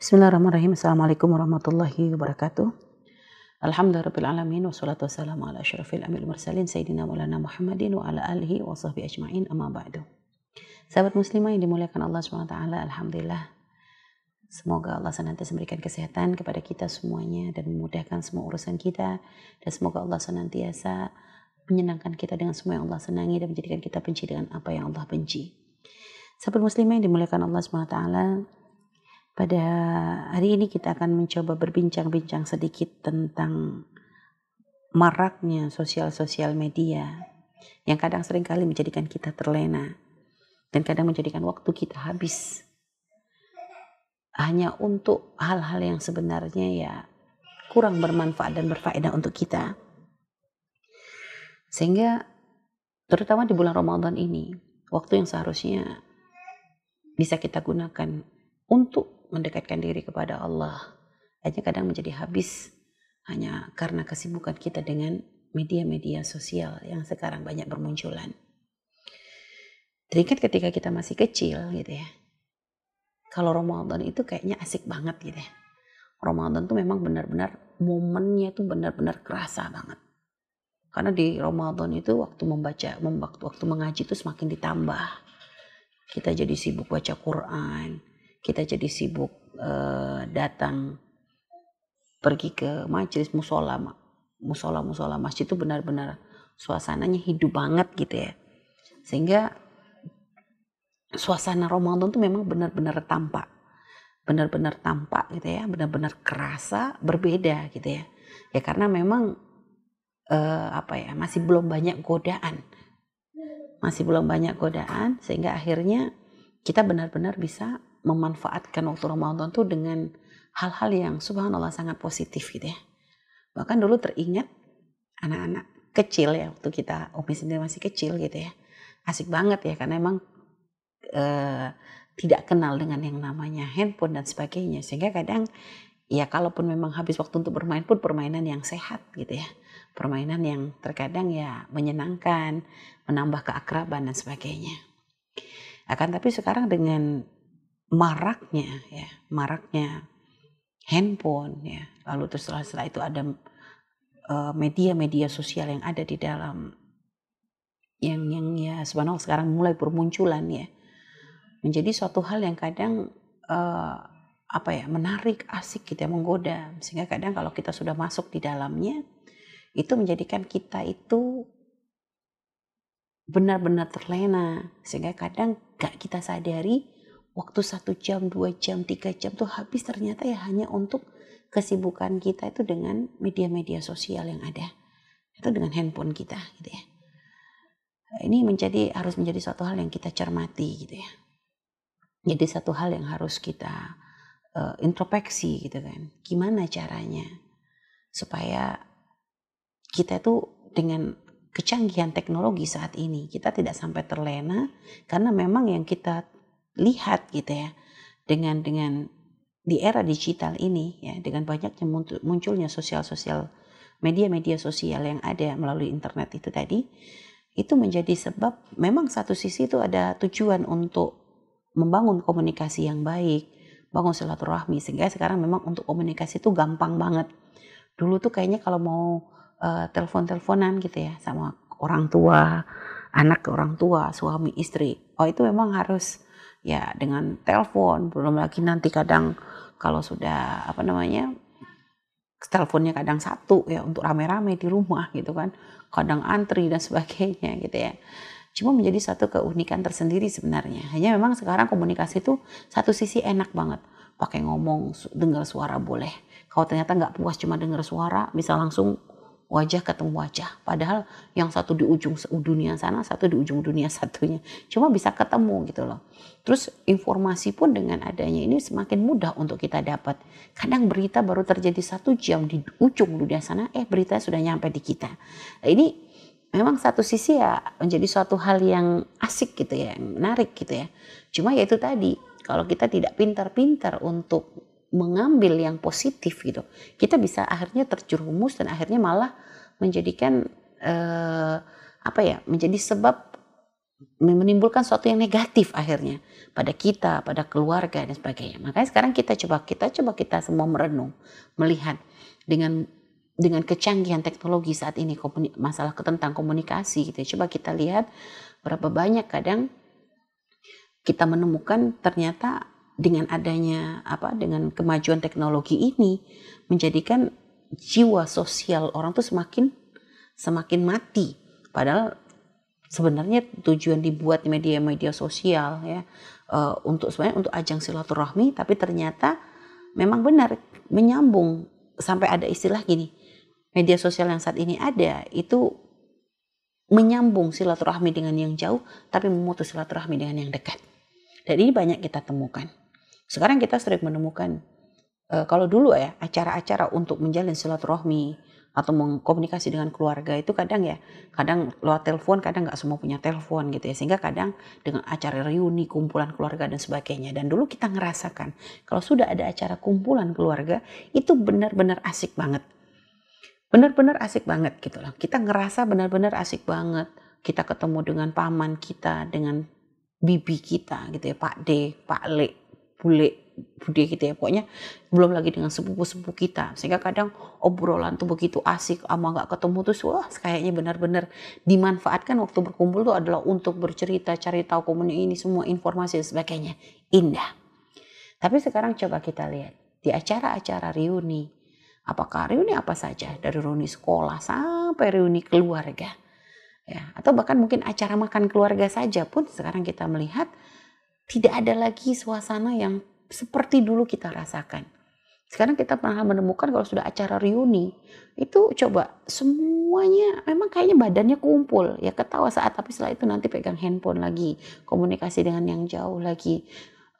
Bismillahirrahmanirrahim. Assalamualaikum warahmatullahi wabarakatuh. Alhamdulillahirrahmanirrahim. Wassalatu wassalamu ala asyrafil amil mursalin. Sayyidina maulana Muhammadin wa ala alihi wa sahbihi ajma'in. Amma ba'du. Sahabat muslimah yang dimuliakan Allah SWT. Alhamdulillah. Semoga Allah senantiasa memberikan kesehatan kepada kita semuanya dan memudahkan semua urusan kita. Dan semoga Allah senantiasa menyenangkan kita dengan semua yang Allah senangi dan menjadikan kita benci dengan apa yang Allah benci. Sahabat muslimah yang dimuliakan Allah SWT, pada hari ini kita akan mencoba berbincang-bincang sedikit tentang maraknya sosial-sosial media yang kadang sering kali menjadikan kita terlena dan kadang menjadikan waktu kita habis hanya untuk hal-hal yang sebenarnya ya kurang bermanfaat dan berfaedah untuk kita. Sehingga terutama di bulan Ramadan ini, waktu yang seharusnya bisa kita gunakan untuk mendekatkan diri kepada Allah hanya kadang menjadi habis hanya karena kesibukan kita dengan media-media sosial yang sekarang banyak bermunculan. Teringat ketika kita masih kecil gitu ya. Kalau Ramadan itu kayaknya asik banget gitu ya. Ramadan tuh memang benar-benar momennya tuh benar-benar kerasa banget. Karena di Ramadan itu waktu membaca, waktu mengaji itu semakin ditambah. Kita jadi sibuk baca Quran, kita jadi sibuk uh, datang pergi ke majelis musola musola musola masjid itu benar-benar suasananya hidup banget gitu ya. Sehingga suasana Ramadan tuh memang benar-benar tampak. Benar-benar tampak gitu ya benar-benar kerasa berbeda gitu ya. Ya karena memang uh, apa ya masih belum banyak godaan. Masih belum banyak godaan sehingga akhirnya kita benar-benar bisa memanfaatkan waktu Ramadan tuh dengan hal-hal yang subhanallah sangat positif gitu ya. Bahkan dulu teringat anak-anak kecil ya waktu kita Umi sendiri masih kecil gitu ya. Asik banget ya karena emang uh, tidak kenal dengan yang namanya handphone dan sebagainya. Sehingga kadang ya kalaupun memang habis waktu untuk bermain pun permainan yang sehat gitu ya. Permainan yang terkadang ya menyenangkan, menambah keakraban dan sebagainya. Akan tapi sekarang dengan maraknya ya maraknya handphone ya. Lalu terus setelah, setelah itu ada eh, media-media uh, sosial yang ada di dalam yang yang ya sebenarnya sekarang mulai bermunculan ya. Menjadi suatu hal yang kadang uh, apa ya menarik asik gitu ya menggoda. Sehingga kadang kalau kita sudah masuk di dalamnya itu menjadikan kita itu benar-benar terlena. Sehingga kadang gak kita sadari waktu satu jam, dua jam, tiga jam tuh habis ternyata ya hanya untuk kesibukan kita itu dengan media-media sosial yang ada. Itu dengan handphone kita gitu ya. Ini menjadi harus menjadi satu hal yang kita cermati gitu ya. Jadi satu hal yang harus kita uh, introspeksi gitu kan. Gimana caranya supaya kita tuh dengan kecanggihan teknologi saat ini kita tidak sampai terlena karena memang yang kita lihat gitu ya dengan dengan di era digital ini ya dengan banyaknya munculnya sosial-sosial media-media sosial yang ada melalui internet itu tadi itu menjadi sebab memang satu sisi itu ada tujuan untuk membangun komunikasi yang baik, bangun silaturahmi sehingga sekarang memang untuk komunikasi itu gampang banget. Dulu tuh kayaknya kalau mau uh, telepon-teleponan gitu ya sama orang tua, anak ke orang tua, suami istri. Oh itu memang harus ya dengan telepon belum lagi nanti kadang kalau sudah apa namanya teleponnya kadang satu ya untuk rame-rame di rumah gitu kan. Kadang antri dan sebagainya gitu ya. Cuma menjadi satu keunikan tersendiri sebenarnya. Hanya memang sekarang komunikasi itu satu sisi enak banget. Pakai ngomong dengar suara boleh. Kalau ternyata nggak puas cuma dengar suara bisa langsung wajah ketemu wajah. Padahal yang satu di ujung dunia sana, satu di ujung dunia satunya. Cuma bisa ketemu gitu loh. Terus informasi pun dengan adanya ini semakin mudah untuk kita dapat. Kadang berita baru terjadi satu jam di ujung dunia sana, eh berita sudah nyampe di kita. Ini memang satu sisi ya menjadi suatu hal yang asik gitu ya, yang menarik gitu ya. Cuma ya itu tadi, kalau kita tidak pintar-pintar untuk mengambil yang positif gitu kita bisa akhirnya terjerumus dan akhirnya malah menjadikan eh, apa ya menjadi sebab menimbulkan sesuatu yang negatif akhirnya pada kita, pada keluarga dan sebagainya. Makanya sekarang kita coba kita coba kita semua merenung, melihat dengan dengan kecanggihan teknologi saat ini masalah tentang komunikasi gitu ya. Coba kita lihat berapa banyak kadang kita menemukan ternyata dengan adanya apa dengan kemajuan teknologi ini menjadikan jiwa sosial orang tuh semakin semakin mati. Padahal sebenarnya tujuan dibuat media-media sosial ya uh, untuk sebenarnya untuk ajang silaturahmi tapi ternyata memang benar menyambung. Sampai ada istilah gini media sosial yang saat ini ada itu menyambung silaturahmi dengan yang jauh tapi memutus silaturahmi dengan yang dekat. Dan ini banyak kita temukan sekarang kita sering menemukan uh, kalau dulu ya acara-acara untuk menjalin silaturahmi atau mengkomunikasi dengan keluarga itu kadang ya kadang lewat telepon kadang nggak semua punya telepon gitu ya. Sehingga kadang dengan acara reuni kumpulan keluarga dan sebagainya. Dan dulu kita ngerasakan kalau sudah ada acara kumpulan keluarga itu benar-benar asik banget. Benar-benar asik banget gitu loh. Kita ngerasa benar-benar asik banget. Kita ketemu dengan paman kita dengan bibi kita gitu ya Pak D Pak Le bule bude gitu ya. Pokoknya belum lagi dengan sepupu-sepupu kita. Sehingga kadang obrolan tuh begitu asik ama nggak ketemu tuh wah kayaknya benar-benar dimanfaatkan. Waktu berkumpul tuh adalah untuk bercerita cari tahu komunikasi ini semua informasi dan sebagainya. Indah. Tapi sekarang coba kita lihat di acara-acara reuni. Apakah reuni apa saja? Dari reuni sekolah sampai reuni keluarga. Ya atau bahkan mungkin acara makan keluarga saja pun sekarang kita melihat tidak ada lagi suasana yang seperti dulu kita rasakan. Sekarang kita pernah menemukan kalau sudah acara reuni, itu coba semuanya memang kayaknya badannya kumpul. Ya ketawa saat tapi setelah itu nanti pegang handphone lagi, komunikasi dengan yang jauh lagi.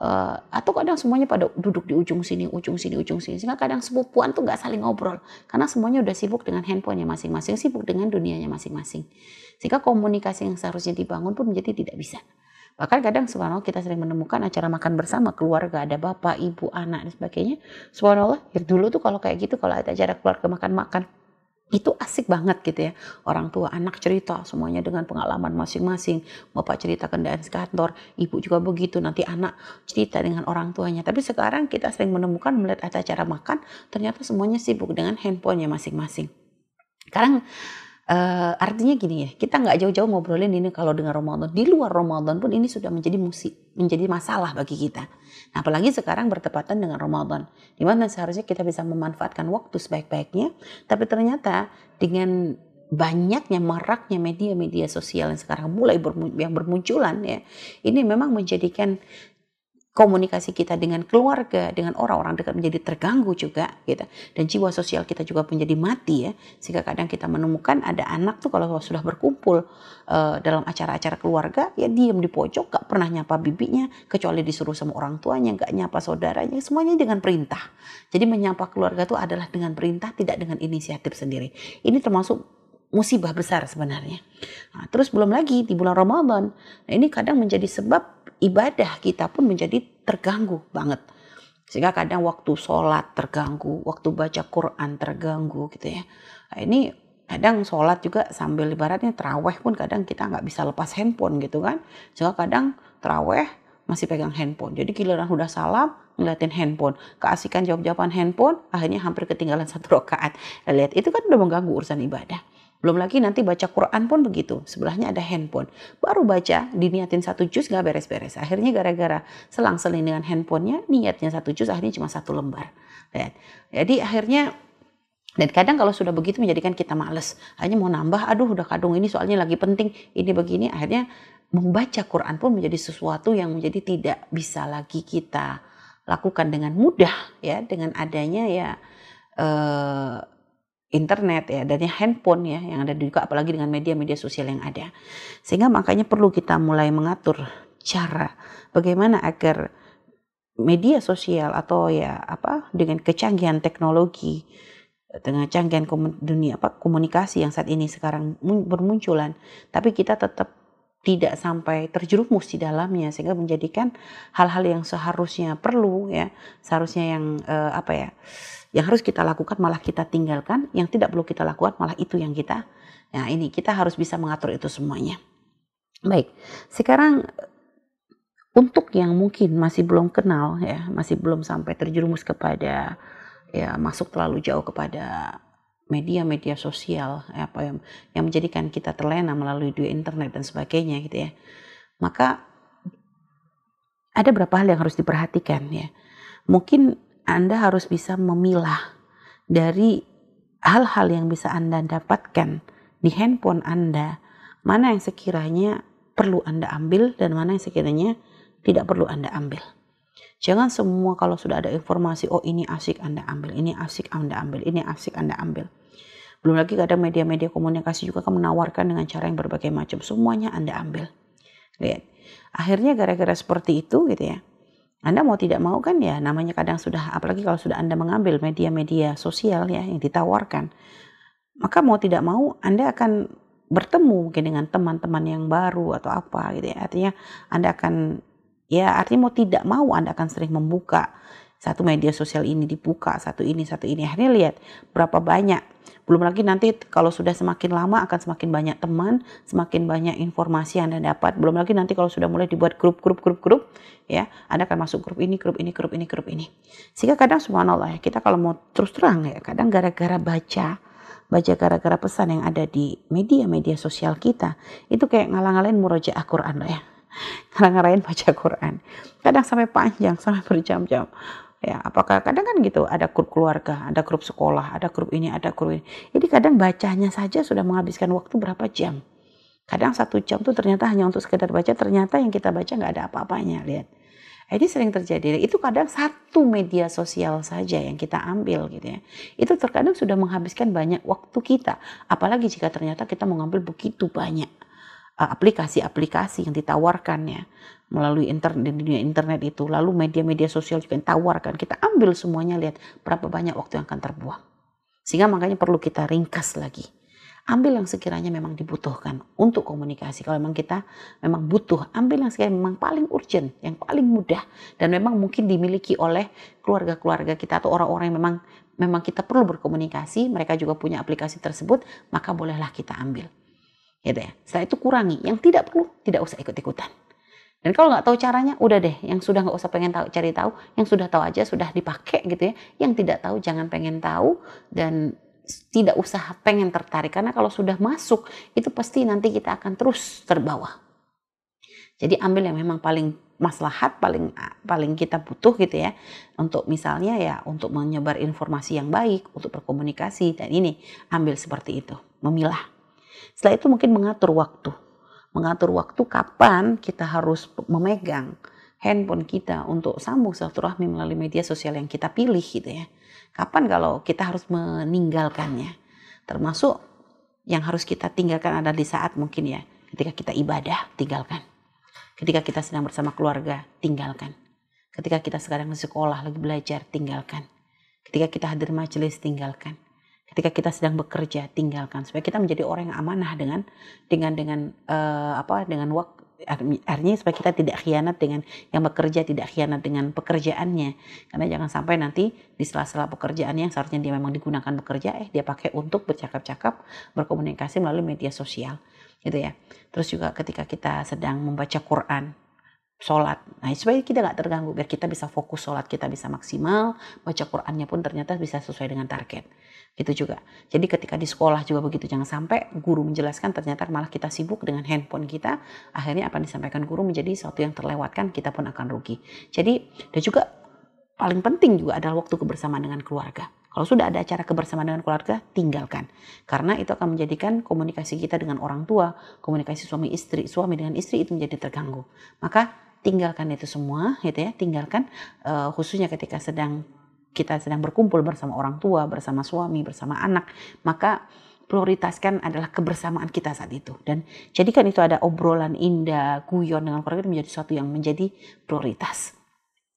Uh, atau kadang semuanya pada duduk di ujung sini, ujung sini, ujung sini. Sehingga kadang sepupuan tuh gak saling ngobrol. Karena semuanya udah sibuk dengan handphonenya masing-masing, sibuk dengan dunianya masing-masing. Sehingga komunikasi yang seharusnya dibangun pun menjadi tidak bisa. Bahkan kadang subhanallah kita sering menemukan acara makan bersama keluarga, ada bapak, ibu, anak dan sebagainya. Subhanallah, ya dulu tuh kalau kayak gitu kalau ada acara keluarga makan-makan itu asik banget gitu ya. Orang tua anak cerita semuanya dengan pengalaman masing-masing. Bapak cerita kendaan kantor ibu juga begitu nanti anak cerita dengan orang tuanya. Tapi sekarang kita sering menemukan melihat acara makan ternyata semuanya sibuk dengan handphonenya masing-masing. Sekarang Uh, artinya gini ya, kita nggak jauh-jauh ngobrolin ini kalau dengan Ramadan. Di luar Ramadan pun ini sudah menjadi musik, menjadi masalah bagi kita. Nah, apalagi sekarang bertepatan dengan Ramadan, di mana seharusnya kita bisa memanfaatkan waktu sebaik-baiknya, tapi ternyata dengan banyaknya maraknya media-media sosial yang sekarang mulai bermunculan ya, ini memang menjadikan komunikasi kita dengan keluarga, dengan orang-orang dekat menjadi terganggu juga gitu. Dan jiwa sosial kita juga menjadi mati ya. Sehingga kadang kita menemukan ada anak tuh kalau sudah berkumpul uh, dalam acara-acara keluarga ya diam di pojok gak pernah nyapa bibinya kecuali disuruh sama orang tuanya, gak nyapa saudaranya, semuanya dengan perintah. Jadi menyapa keluarga itu adalah dengan perintah, tidak dengan inisiatif sendiri. Ini termasuk musibah besar sebenarnya. Nah, terus belum lagi di bulan Ramadan. Nah, ini kadang menjadi sebab ibadah kita pun menjadi terganggu banget. Sehingga kadang waktu sholat terganggu, waktu baca Quran terganggu gitu ya. Nah, ini kadang sholat juga sambil ibaratnya teraweh pun kadang kita nggak bisa lepas handphone gitu kan. Sehingga kadang teraweh masih pegang handphone. Jadi giliran udah salam ngeliatin handphone. Keasikan jawab-jawaban handphone akhirnya hampir ketinggalan satu rakaat. Lihat itu kan udah mengganggu urusan ibadah. Belum lagi nanti baca Quran pun begitu. Sebelahnya ada handphone. Baru baca, diniatin satu juz gak beres-beres. Akhirnya gara-gara selang-seling dengan handphonenya, niatnya satu juz akhirnya cuma satu lembar. Lihat. Jadi akhirnya dan kadang kalau sudah begitu menjadikan kita males. Hanya mau nambah, aduh udah kadung ini soalnya lagi penting, ini begini. Akhirnya membaca Quran pun menjadi sesuatu yang menjadi tidak bisa lagi kita lakukan dengan mudah ya dengan adanya ya eh, internet ya dan handphone ya yang ada juga apalagi dengan media-media sosial yang ada. Sehingga makanya perlu kita mulai mengatur cara bagaimana agar media sosial atau ya apa dengan kecanggihan teknologi dengan canggihan dunia apa komunikasi yang saat ini sekarang bermunculan tapi kita tetap tidak sampai terjerumus di dalamnya sehingga menjadikan hal-hal yang seharusnya perlu ya seharusnya yang uh, apa ya yang harus kita lakukan malah kita tinggalkan, yang tidak perlu kita lakukan malah itu yang kita. Nah ini kita harus bisa mengatur itu semuanya. Baik, sekarang untuk yang mungkin masih belum kenal ya, masih belum sampai terjerumus kepada ya masuk terlalu jauh kepada media-media sosial ya, apa yang yang menjadikan kita terlena melalui dunia internet dan sebagainya gitu ya. Maka ada beberapa hal yang harus diperhatikan ya. Mungkin Anda harus bisa memilah dari hal-hal yang bisa Anda dapatkan di handphone Anda, mana yang sekiranya perlu Anda ambil dan mana yang sekiranya tidak perlu Anda ambil. Jangan semua kalau sudah ada informasi, oh ini asik Anda ambil, ini asik Anda ambil, ini asik Anda ambil. Belum lagi kadang media-media komunikasi juga akan menawarkan dengan cara yang berbagai macam. Semuanya Anda ambil. Lihat. Akhirnya gara-gara seperti itu gitu ya. Anda mau tidak mau kan ya namanya kadang sudah apalagi kalau sudah Anda mengambil media-media sosial ya yang ditawarkan. Maka mau tidak mau Anda akan bertemu mungkin dengan teman-teman yang baru atau apa gitu ya. Artinya Anda akan Ya, artinya mau tidak mau Anda akan sering membuka satu media sosial ini dibuka, satu ini, satu ini. Akhirnya lihat berapa banyak. Belum lagi nanti kalau sudah semakin lama akan semakin banyak teman, semakin banyak informasi yang Anda dapat. Belum lagi nanti kalau sudah mulai dibuat grup-grup grup-grup ya, Anda akan masuk grup ini, grup ini, grup ini, grup ini. Sehingga kadang subhanallah ya, kita kalau mau terus terang ya, kadang gara-gara baca baca gara-gara pesan yang ada di media-media sosial kita itu kayak ngalang-ngalain murojaah Quran loh ya ngarang-ngarain baca Quran. Kadang sampai panjang, sampai berjam-jam. Ya, apakah kadang kan gitu, ada grup keluarga, ada grup sekolah, ada grup ini, ada grup ini. Jadi kadang bacanya saja sudah menghabiskan waktu berapa jam. Kadang satu jam tuh ternyata hanya untuk sekedar baca, ternyata yang kita baca nggak ada apa-apanya, lihat. Ini sering terjadi. Itu kadang satu media sosial saja yang kita ambil gitu ya. Itu terkadang sudah menghabiskan banyak waktu kita. Apalagi jika ternyata kita mengambil begitu banyak aplikasi-aplikasi yang ditawarkan ya melalui internet di dunia internet itu. Lalu media-media sosial juga yang tawarkan. Kita ambil semuanya lihat berapa banyak waktu yang akan terbuang. Sehingga makanya perlu kita ringkas lagi. Ambil yang sekiranya memang dibutuhkan untuk komunikasi. Kalau memang kita memang butuh ambil yang sekiranya memang paling urgent yang paling mudah. Dan memang mungkin dimiliki oleh keluarga-keluarga kita atau orang-orang yang memang memang kita perlu berkomunikasi. Mereka juga punya aplikasi tersebut maka bolehlah kita ambil gitu ya. Setelah itu kurangi. Yang tidak perlu tidak usah ikut-ikutan. Dan kalau nggak tahu caranya, udah deh. Yang sudah nggak usah pengen tahu, cari tahu. Yang sudah tahu aja sudah dipakai gitu ya. Yang tidak tahu jangan pengen tahu dan tidak usah pengen tertarik karena kalau sudah masuk itu pasti nanti kita akan terus terbawa. Jadi ambil yang memang paling maslahat paling paling kita butuh gitu ya untuk misalnya ya untuk menyebar informasi yang baik untuk berkomunikasi dan ini ambil seperti itu memilah setelah itu mungkin mengatur waktu. Mengatur waktu kapan kita harus memegang handphone kita untuk sambung silaturahmi melalui media sosial yang kita pilih gitu ya. Kapan kalau kita harus meninggalkannya. Termasuk yang harus kita tinggalkan adalah di saat mungkin ya ketika kita ibadah tinggalkan. Ketika kita sedang bersama keluarga tinggalkan. Ketika kita sekarang di sekolah lagi belajar tinggalkan. Ketika kita hadir majelis tinggalkan ketika kita sedang bekerja tinggalkan. Supaya kita menjadi orang yang amanah dengan dengan dengan uh, apa dengan waktu artinya supaya kita tidak khianat dengan yang bekerja tidak khianat dengan pekerjaannya. Karena jangan sampai nanti di sela-sela pekerjaannya yang seharusnya dia memang digunakan bekerja eh dia pakai untuk bercakap-cakap berkomunikasi melalui media sosial. Gitu ya. Terus juga ketika kita sedang membaca Quran sholat. Nah, supaya kita nggak terganggu, biar kita bisa fokus sholat kita bisa maksimal, baca Qurannya pun ternyata bisa sesuai dengan target. Itu juga. Jadi ketika di sekolah juga begitu, jangan sampai guru menjelaskan ternyata malah kita sibuk dengan handphone kita, akhirnya apa yang disampaikan guru menjadi sesuatu yang terlewatkan, kita pun akan rugi. Jadi, dan juga paling penting juga adalah waktu kebersamaan dengan keluarga. Kalau sudah ada acara kebersamaan dengan keluarga, tinggalkan. Karena itu akan menjadikan komunikasi kita dengan orang tua, komunikasi suami istri, suami dengan istri itu menjadi terganggu. Maka tinggalkan itu semua, gitu ya, tinggalkan uh, khususnya ketika sedang kita sedang berkumpul bersama orang tua, bersama suami, bersama anak, maka prioritaskan adalah kebersamaan kita saat itu dan jadikan itu ada obrolan indah, guyon dengan keluarga itu menjadi sesuatu yang menjadi prioritas.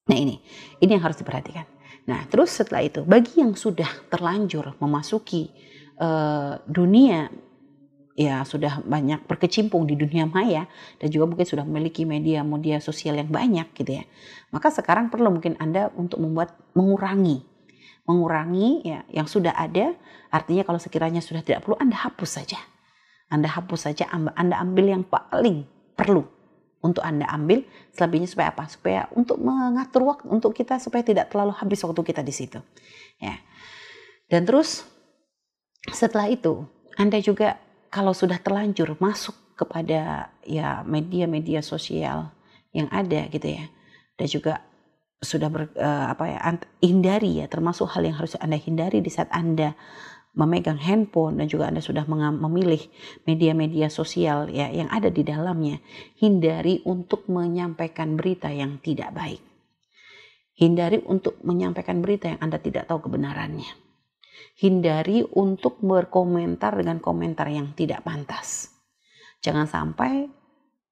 Nah ini, ini yang harus diperhatikan. Nah terus setelah itu, bagi yang sudah terlanjur memasuki uh, dunia ya sudah banyak berkecimpung di dunia maya dan juga mungkin sudah memiliki media-media sosial yang banyak gitu ya. Maka sekarang perlu mungkin Anda untuk membuat mengurangi mengurangi ya yang sudah ada artinya kalau sekiranya sudah tidak perlu Anda hapus saja. Anda hapus saja Anda ambil yang paling perlu untuk Anda ambil selebihnya supaya apa? Supaya untuk mengatur waktu untuk kita supaya tidak terlalu habis waktu kita di situ. Ya. Dan terus setelah itu Anda juga kalau sudah terlanjur masuk kepada ya media-media sosial yang ada gitu ya. Dan juga sudah ber, uh, apa ya hindari ya termasuk hal yang harus Anda hindari di saat Anda memegang handphone dan juga Anda sudah memilih media-media sosial ya yang ada di dalamnya, hindari untuk menyampaikan berita yang tidak baik. Hindari untuk menyampaikan berita yang Anda tidak tahu kebenarannya. Hindari untuk berkomentar dengan komentar yang tidak pantas. Jangan sampai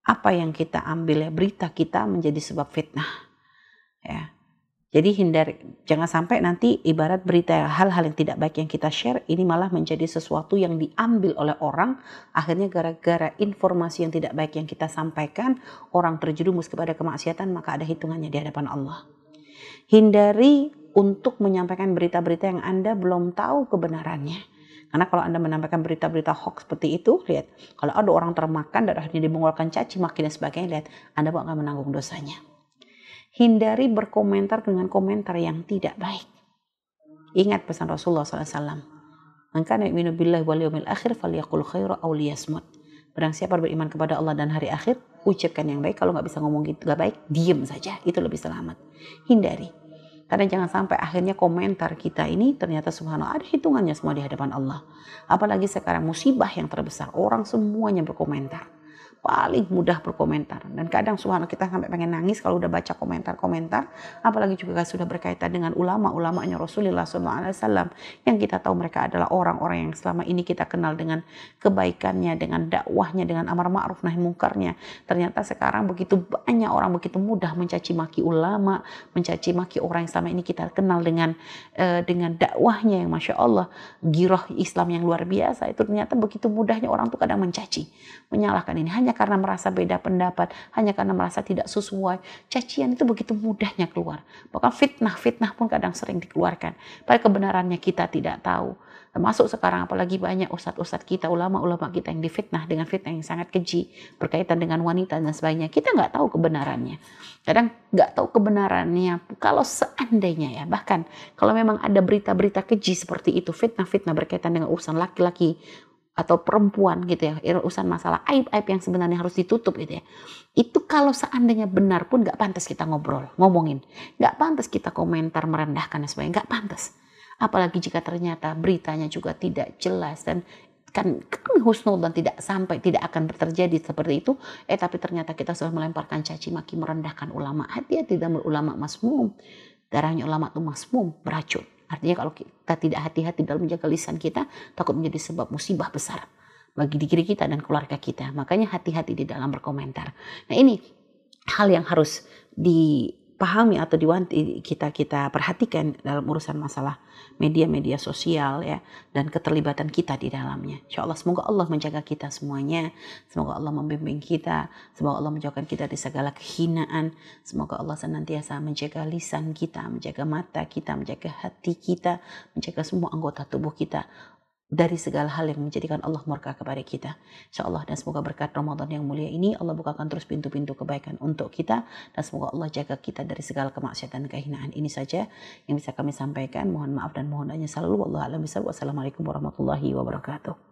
apa yang kita ambil ya berita kita menjadi sebab fitnah. Ya, jadi hindari, jangan sampai nanti ibarat berita hal-hal yang tidak baik yang kita share ini malah menjadi sesuatu yang diambil oleh orang. Akhirnya gara-gara informasi yang tidak baik yang kita sampaikan, orang terjerumus kepada kemaksiatan maka ada hitungannya di hadapan Allah. Hindari untuk menyampaikan berita-berita yang Anda belum tahu kebenarannya. Karena kalau Anda menyampaikan berita-berita hoax seperti itu, lihat, kalau ada orang termakan dan akhirnya dimengolkan caci maki dan sebagainya, lihat, Anda akan menanggung dosanya hindari berkomentar dengan komentar yang tidak baik. Ingat pesan Rasulullah SAW. Maka yu'minu billahi wal yawmil akhir falyaqul khairu aw liyasmut. Barang siapa beriman kepada Allah dan hari akhir, ucapkan yang baik. Kalau nggak bisa ngomong gitu gak baik, diem saja. Itu lebih selamat. Hindari. Karena jangan sampai akhirnya komentar kita ini ternyata subhanallah ada hitungannya semua di hadapan Allah. Apalagi sekarang musibah yang terbesar. Orang semuanya berkomentar paling mudah berkomentar. Dan kadang subhanallah kita sampai pengen nangis kalau udah baca komentar-komentar apalagi juga sudah berkaitan dengan ulama-ulamanya Rasulullah SAW yang kita tahu mereka adalah orang-orang yang selama ini kita kenal dengan kebaikannya dengan dakwahnya dengan amar ma'ruf nahi mungkarnya. Ternyata sekarang begitu banyak orang begitu mudah mencaci maki ulama mencaci maki orang yang selama ini kita kenal dengan uh, dengan dakwahnya yang masya Allah giroh Islam yang luar biasa itu ternyata begitu mudahnya orang tuh kadang mencaci menyalahkan ini. Hanya hanya karena merasa beda pendapat, hanya karena merasa tidak sesuai. Cacian itu begitu mudahnya keluar. Bahkan fitnah-fitnah pun kadang sering dikeluarkan. Pada kebenarannya kita tidak tahu. Termasuk sekarang apalagi banyak ustadz-ustadz kita, ulama-ulama kita yang difitnah dengan fitnah yang sangat keji berkaitan dengan wanita dan sebagainya. Kita nggak tahu kebenarannya. Kadang nggak tahu kebenarannya. Kalau seandainya ya, bahkan kalau memang ada berita-berita keji seperti itu, fitnah-fitnah berkaitan dengan urusan laki-laki, atau perempuan gitu ya urusan masalah aib-aib yang sebenarnya harus ditutup gitu ya. Itu kalau seandainya benar pun nggak pantas kita ngobrol ngomongin. Nggak pantas kita komentar merendahkan dan sebagainya nggak pantas. Apalagi jika ternyata beritanya juga tidak jelas dan kan, kan husnul dan tidak sampai tidak akan terjadi seperti itu eh tapi ternyata kita sudah melemparkan caci maki merendahkan ulama. Hati-hati dalam ulama masmum. Darahnya ulama itu masmum beracun Artinya kalau kita tidak hati-hati dalam menjaga lisan kita, takut menjadi sebab musibah besar bagi diri kita dan keluarga kita. Makanya hati-hati di dalam berkomentar. Nah ini hal yang harus di pahami atau diwanti kita kita perhatikan dalam urusan masalah media-media sosial ya dan keterlibatan kita di dalamnya. Insya Allah semoga Allah menjaga kita semuanya, semoga Allah membimbing kita, semoga Allah menjauhkan kita dari segala kehinaan, semoga Allah senantiasa menjaga lisan kita, menjaga mata kita, menjaga hati kita, menjaga semua anggota tubuh kita dari segala hal yang menjadikan Allah murka kepada kita. Insya Allah dan semoga berkat Ramadan yang mulia ini Allah bukakan terus pintu-pintu kebaikan untuk kita dan semoga Allah jaga kita dari segala kemaksiatan dan kehinaan. Ini saja yang bisa kami sampaikan. Mohon maaf dan mohon hanya selalu. Wassalamualaikum warahmatullahi wabarakatuh.